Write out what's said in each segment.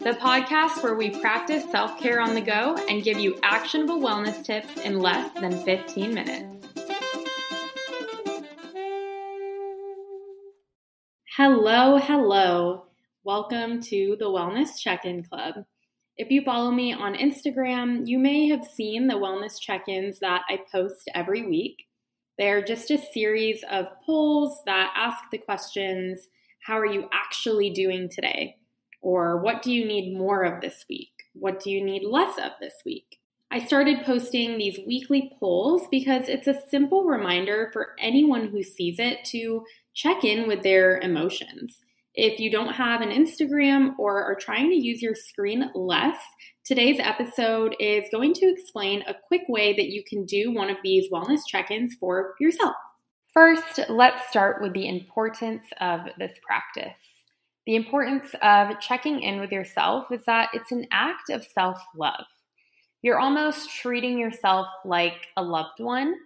the podcast where we practice self care on the go and give you actionable wellness tips in less than 15 minutes. Hello, hello. Welcome to the Wellness Check In Club. If you follow me on Instagram, you may have seen the wellness check ins that I post every week. They're just a series of polls that ask the questions How are you actually doing today? Or what do you need more of this week? What do you need less of this week? I started posting these weekly polls because it's a simple reminder for anyone who sees it to check in with their emotions. If you don't have an Instagram or are trying to use your screen less, today's episode is going to explain a quick way that you can do one of these wellness check ins for yourself. First, let's start with the importance of this practice. The importance of checking in with yourself is that it's an act of self love. You're almost treating yourself like a loved one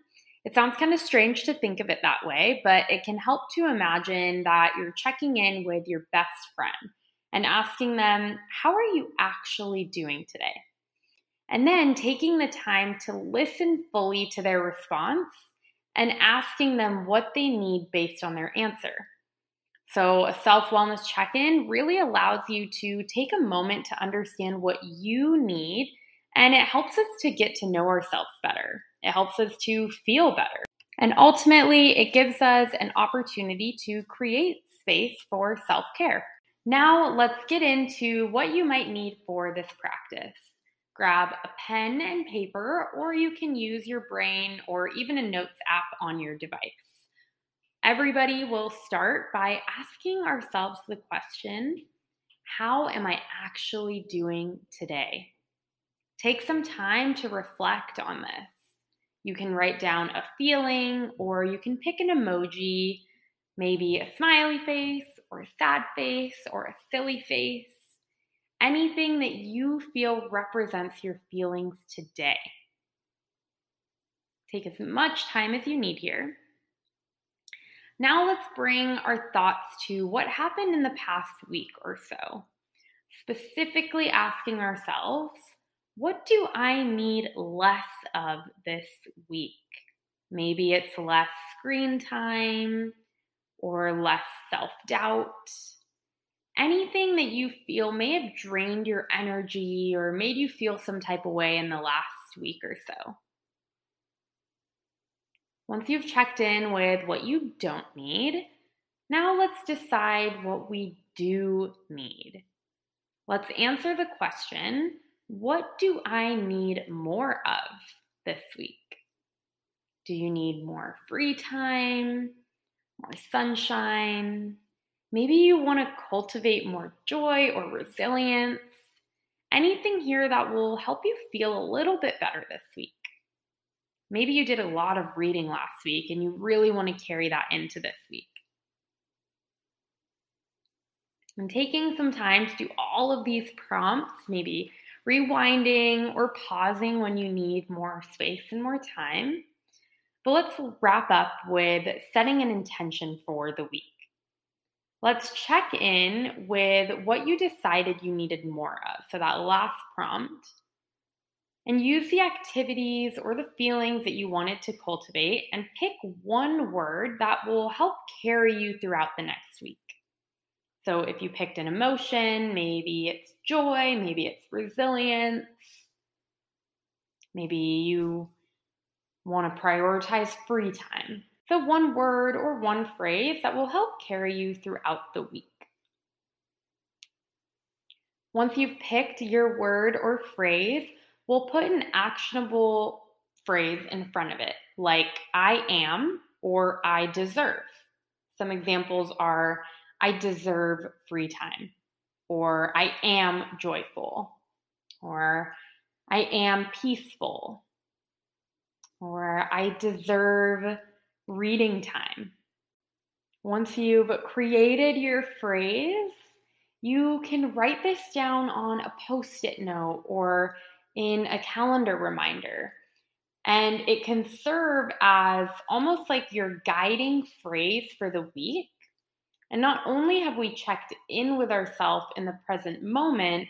it sounds kind of strange to think of it that way, but it can help to imagine that you're checking in with your best friend and asking them, How are you actually doing today? And then taking the time to listen fully to their response and asking them what they need based on their answer. So, a self wellness check in really allows you to take a moment to understand what you need, and it helps us to get to know ourselves better. It helps us to feel better. And ultimately, it gives us an opportunity to create space for self care. Now, let's get into what you might need for this practice. Grab a pen and paper, or you can use your brain or even a notes app on your device. Everybody will start by asking ourselves the question How am I actually doing today? Take some time to reflect on this. You can write down a feeling or you can pick an emoji, maybe a smiley face or a sad face or a silly face. Anything that you feel represents your feelings today. Take as much time as you need here. Now let's bring our thoughts to what happened in the past week or so. Specifically asking ourselves, what do I need less of this week? Maybe it's less screen time or less self doubt. Anything that you feel may have drained your energy or made you feel some type of way in the last week or so. Once you've checked in with what you don't need, now let's decide what we do need. Let's answer the question what do I need more of this week? Do you need more free time, more sunshine? Maybe you want to cultivate more joy or resilience. Anything here that will help you feel a little bit better this week. Maybe you did a lot of reading last week and you really want to carry that into this week. And taking some time to do all of these prompts, maybe rewinding or pausing when you need more space and more time. But let's wrap up with setting an intention for the week. Let's check in with what you decided you needed more of. So, that last prompt. And use the activities or the feelings that you wanted to cultivate and pick one word that will help carry you throughout the next week. So if you picked an emotion, maybe it's joy, maybe it's resilience, maybe you want to prioritize free time. So, one word or one phrase that will help carry you throughout the week. Once you've picked your word or phrase, we'll put an actionable phrase in front of it, like I am or I deserve. Some examples are I deserve free time, or I am joyful, or I am peaceful, or I deserve reading time. Once you've created your phrase, you can write this down on a post it note or in a calendar reminder. And it can serve as almost like your guiding phrase for the week. And not only have we checked in with ourselves in the present moment,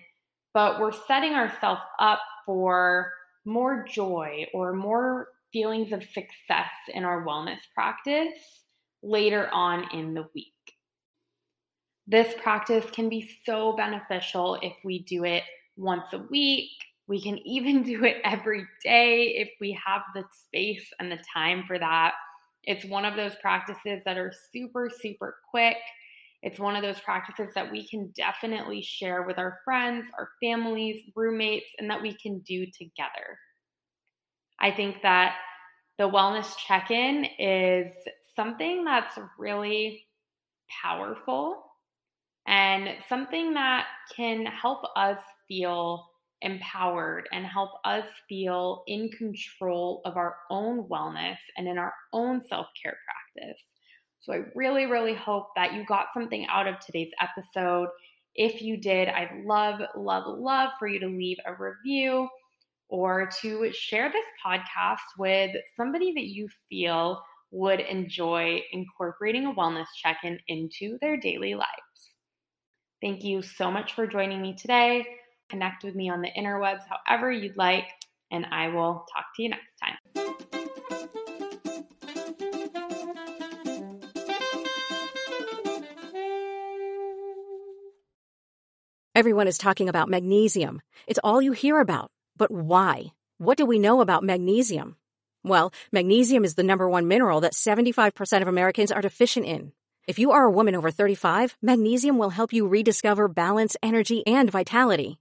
but we're setting ourselves up for more joy or more feelings of success in our wellness practice later on in the week. This practice can be so beneficial if we do it once a week. We can even do it every day if we have the space and the time for that. It's one of those practices that are super, super quick. It's one of those practices that we can definitely share with our friends, our families, roommates, and that we can do together. I think that the wellness check in is something that's really powerful and something that can help us feel empowered and help us feel in control of our own wellness and in our own self care practice. So, I really, really hope that you got something out of today's episode. If you did, I'd love, love, love for you to leave a review or to share this podcast with somebody that you feel would enjoy incorporating a wellness check in into their daily lives. Thank you so much for joining me today. Connect with me on the interwebs however you'd like, and I will talk to you next time. Everyone is talking about magnesium. It's all you hear about. But why? What do we know about magnesium? Well, magnesium is the number one mineral that 75% of Americans are deficient in. If you are a woman over 35, magnesium will help you rediscover balance, energy, and vitality.